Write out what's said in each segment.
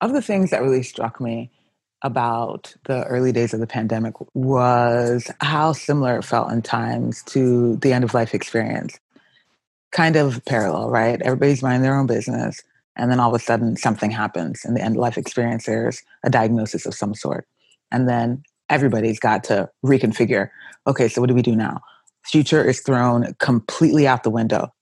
of the things that really struck me about the early days of the pandemic was how similar it felt in times to the end of life experience. Kind of parallel, right? Everybody's minding their own business. And then all of a sudden, something happens in the end of life experience. There's a diagnosis of some sort. And then everybody's got to reconfigure okay, so what do we do now? Future is thrown completely out the window.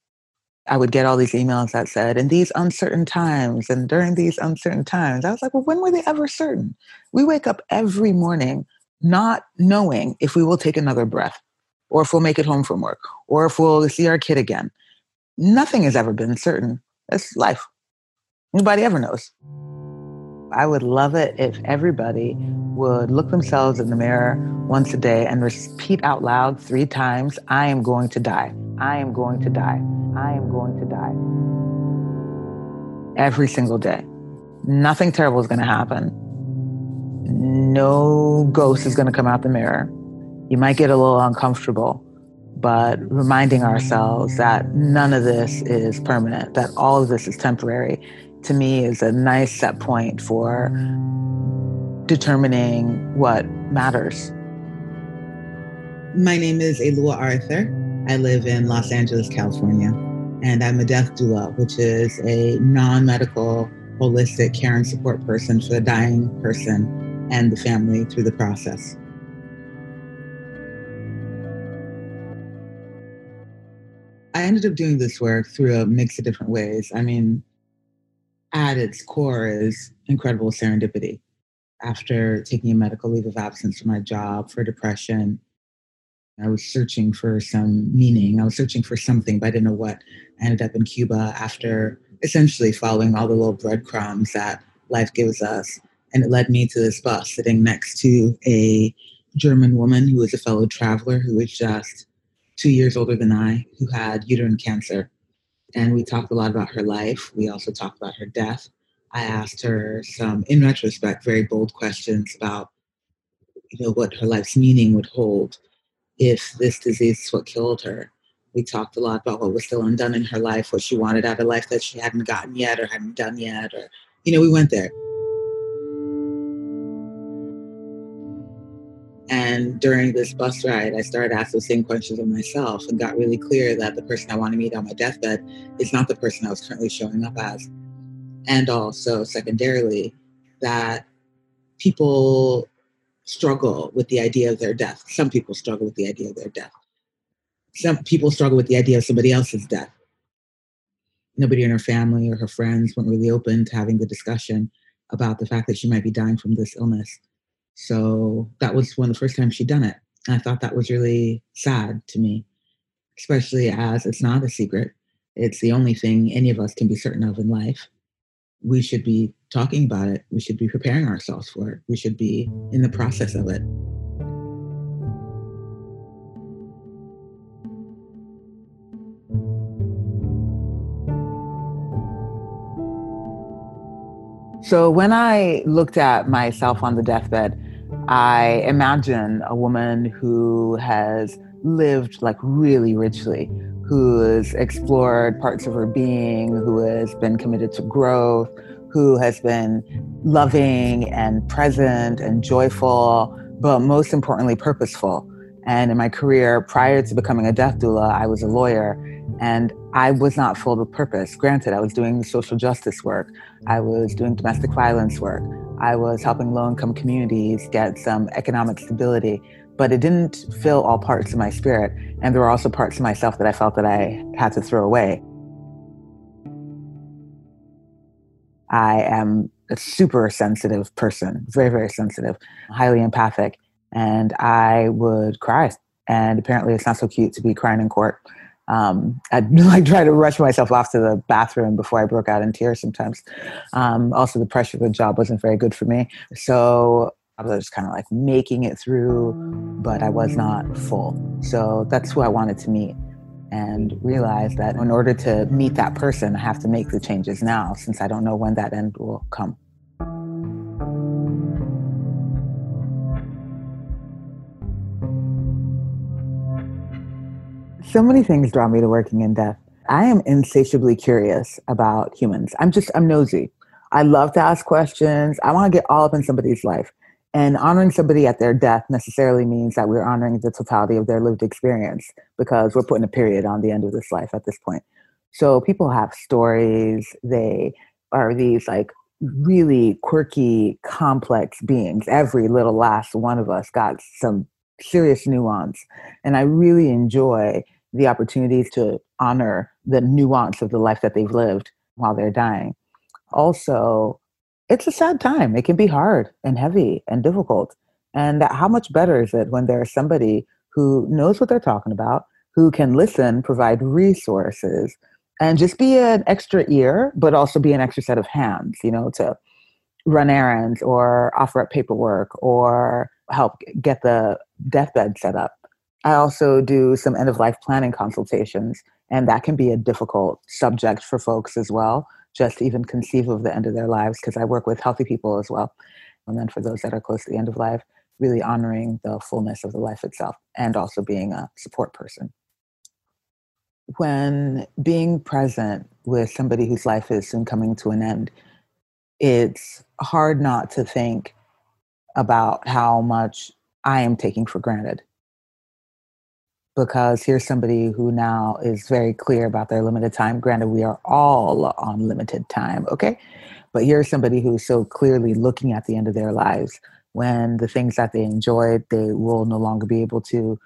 I would get all these emails that said, in these uncertain times and during these uncertain times. I was like, well, when were they ever certain? We wake up every morning not knowing if we will take another breath or if we'll make it home from work or if we'll see our kid again. Nothing has ever been certain. It's life. Nobody ever knows. I would love it if everybody would look themselves in the mirror once a day and repeat out loud three times I am going to die. I am going to die. I am going to die. Every single day. Nothing terrible is going to happen. No ghost is going to come out the mirror. You might get a little uncomfortable, but reminding ourselves that none of this is permanent, that all of this is temporary, to me is a nice set point for determining what matters. My name is Alua Arthur. I live in Los Angeles, California, and I'm a death doula, which is a non medical, holistic care and support person for the dying person and the family through the process. I ended up doing this work through a mix of different ways. I mean, at its core is incredible serendipity. After taking a medical leave of absence from my job for depression, I was searching for some meaning. I was searching for something, but I didn't know what. I ended up in Cuba after essentially following all the little breadcrumbs that life gives us. And it led me to this bus sitting next to a German woman who was a fellow traveler who was just two years older than I, who had uterine cancer. And we talked a lot about her life. We also talked about her death. I asked her some, in retrospect, very bold questions about, you know, what her life's meaning would hold if this disease is what killed her. We talked a lot about what was still undone in her life, what she wanted out of life that she hadn't gotten yet or hadn't done yet, or, you know, we went there. And during this bus ride, I started asking the same questions of myself and got really clear that the person I want to meet on my deathbed is not the person I was currently showing up as. And also, secondarily, that people struggle with the idea of their death. Some people struggle with the idea of their death. Some people struggle with the idea of somebody else's death. Nobody in her family or her friends weren't really open to having the discussion about the fact that she might be dying from this illness. So that was one of the first times she'd done it. And I thought that was really sad to me, especially as it's not a secret. It's the only thing any of us can be certain of in life. We should be talking about it. We should be preparing ourselves for it. We should be in the process of it. So when I looked at myself on the deathbed, I imagine a woman who has lived like really richly, who has explored parts of her being, who has been committed to growth, who has been loving and present and joyful, but most importantly, purposeful. And in my career, prior to becoming a death doula, I was a lawyer and I was not filled with purpose. Granted, I was doing social justice work, I was doing domestic violence work, I was helping low income communities get some economic stability, but it didn't fill all parts of my spirit. And there were also parts of myself that I felt that I had to throw away. I am a super sensitive person, very, very sensitive, highly empathic, and I would cry. And apparently, it's not so cute to be crying in court. Um, I'd like try to rush myself off to the bathroom before I broke out in tears sometimes. Um, also, the pressure of the job wasn't very good for me. So I was just kind of like making it through, but I was not full. So that's who I wanted to meet and realize that in order to meet that person, I have to make the changes now since I don't know when that end will come. So many things draw me to working in death. I am insatiably curious about humans. I'm just, I'm nosy. I love to ask questions. I want to get all up in somebody's life. And honoring somebody at their death necessarily means that we're honoring the totality of their lived experience because we're putting a period on the end of this life at this point. So people have stories. They are these like really quirky, complex beings. Every little last one of us got some serious nuance. And I really enjoy the opportunities to honor the nuance of the life that they've lived while they're dying. Also, it's a sad time. It can be hard and heavy and difficult. And how much better is it when there's somebody who knows what they're talking about, who can listen, provide resources, and just be an extra ear, but also be an extra set of hands, you know, to run errands or offer up paperwork or help get the deathbed set up. I also do some end of life planning consultations, and that can be a difficult subject for folks as well just even conceive of the end of their lives because I work with healthy people as well. And then for those that are close to the end of life, really honoring the fullness of the life itself and also being a support person. When being present with somebody whose life is soon coming to an end, it's hard not to think about how much I am taking for granted because here's somebody who now is very clear about their limited time. Granted, we are all on limited time, okay? But here's somebody who's so clearly looking at the end of their lives when the things that they enjoyed, they will no longer be able to.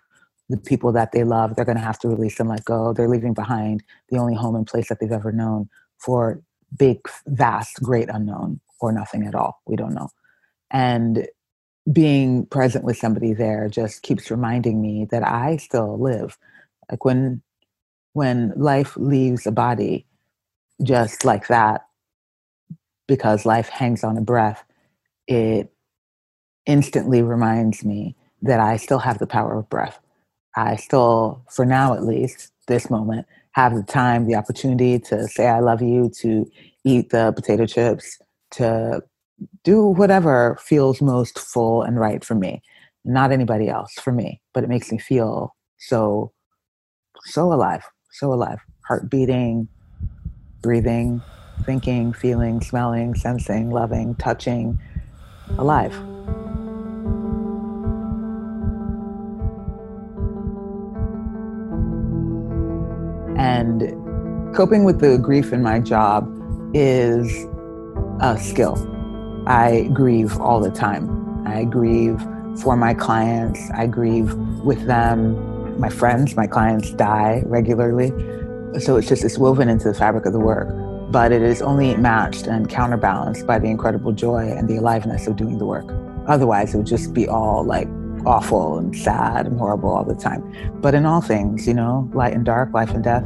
The people that they love, they're going to have to release and let go. They're leaving behind the only home and place that they've ever known for big, vast, great unknown or nothing at all. We don't know. And being present with somebody there just keeps reminding me that I still live. Like when when life leaves a body just like that, because life hangs on a breath, it instantly reminds me that I still have the power of breath. I still, for now at least, this moment, have the time, the opportunity to say I love you, to eat the potato chips, to do whatever feels most full and right for me. Not anybody else for me but it makes me feel so so alive so alive. Heart beating breathing thinking feeling smelling sensing loving touching alive. And coping with the grief in my job is a skill I grieve all the time. I grieve for my clients, I grieve with them. My friends, my clients die regularly. So it's just, it's woven into the fabric of the work. But it is only matched and counterbalanced by the incredible joy and the aliveness of doing the work. Otherwise, it would just be all like awful and sad and horrible all the time. But in all things, you know, light and dark, life and death,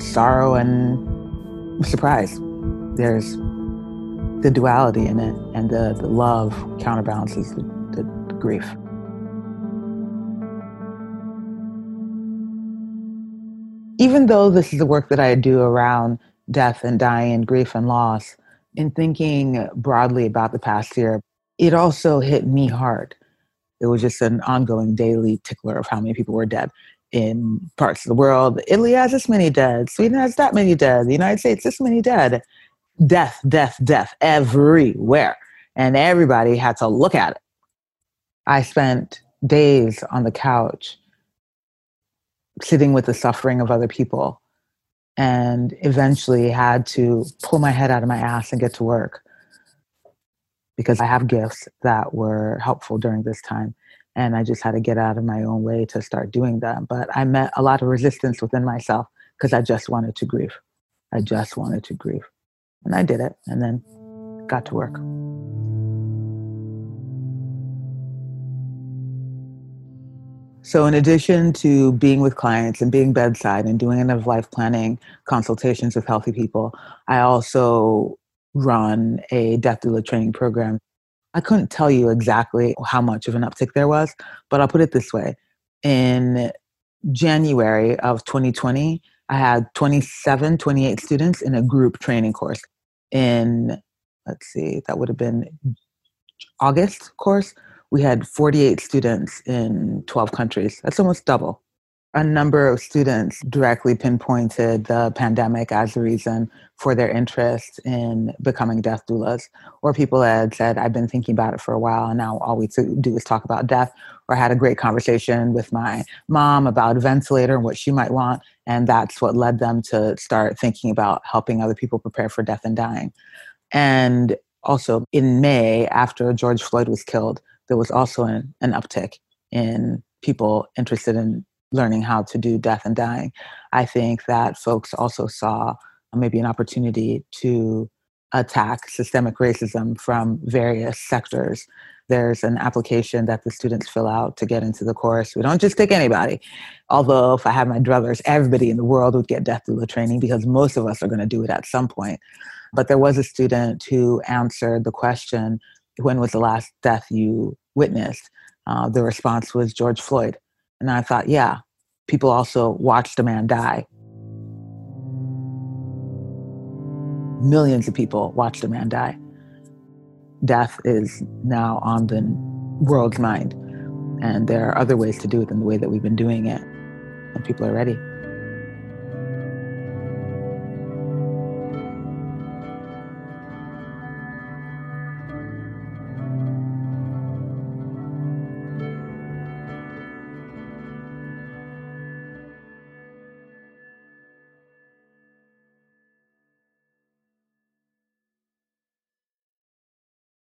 sorrow and surprise, there's the duality in it and the, the love counterbalances the, the, the grief. Even though this is the work that I do around death and dying grief and loss, in thinking broadly about the past year, it also hit me hard. It was just an ongoing daily tickler of how many people were dead in parts of the world. Italy has this many dead, Sweden has that many dead, the United States this many dead death, death, death everywhere. And everybody had to look at it. I spent days on the couch sitting with the suffering of other people and eventually had to pull my head out of my ass and get to work because I have gifts that were helpful during this time. And I just had to get out of my own way to start doing them. But I met a lot of resistance within myself because I just wanted to grieve. I just wanted to grieve. And I did it and then got to work. So, in addition to being with clients and being bedside and doing end of life planning consultations with healthy people, I also run a death doula training program. I couldn't tell you exactly how much of an uptick there was, but I'll put it this way. In January of 2020, I had 27, 28 students in a group training course. In, let's see, that would have been August course, we had 48 students in 12 countries. That's almost double. A number of students directly pinpointed the pandemic as the reason for their interest in becoming death doulas. Or people had said, I've been thinking about it for a while, and now all we do is talk about death. Or I had a great conversation with my mom about a ventilator and what she might want. And that's what led them to start thinking about helping other people prepare for death and dying. And also in May, after George Floyd was killed, there was also an, an uptick in people interested in learning how to do death and dying. I think that folks also saw maybe an opportunity to attack systemic racism from various sectors. There's an application that the students fill out to get into the course. We don't just take anybody. Although, if I had my druthers, everybody in the world would get death doula training because most of us are going to do it at some point. But there was a student who answered the question when was the last death you witnessed? Uh, the response was George Floyd. And I thought, yeah, people also watched a man die. Millions of people watched a man die. Death is now on the world's mind. And there are other ways to do it than the way that we've been doing it. And people are ready.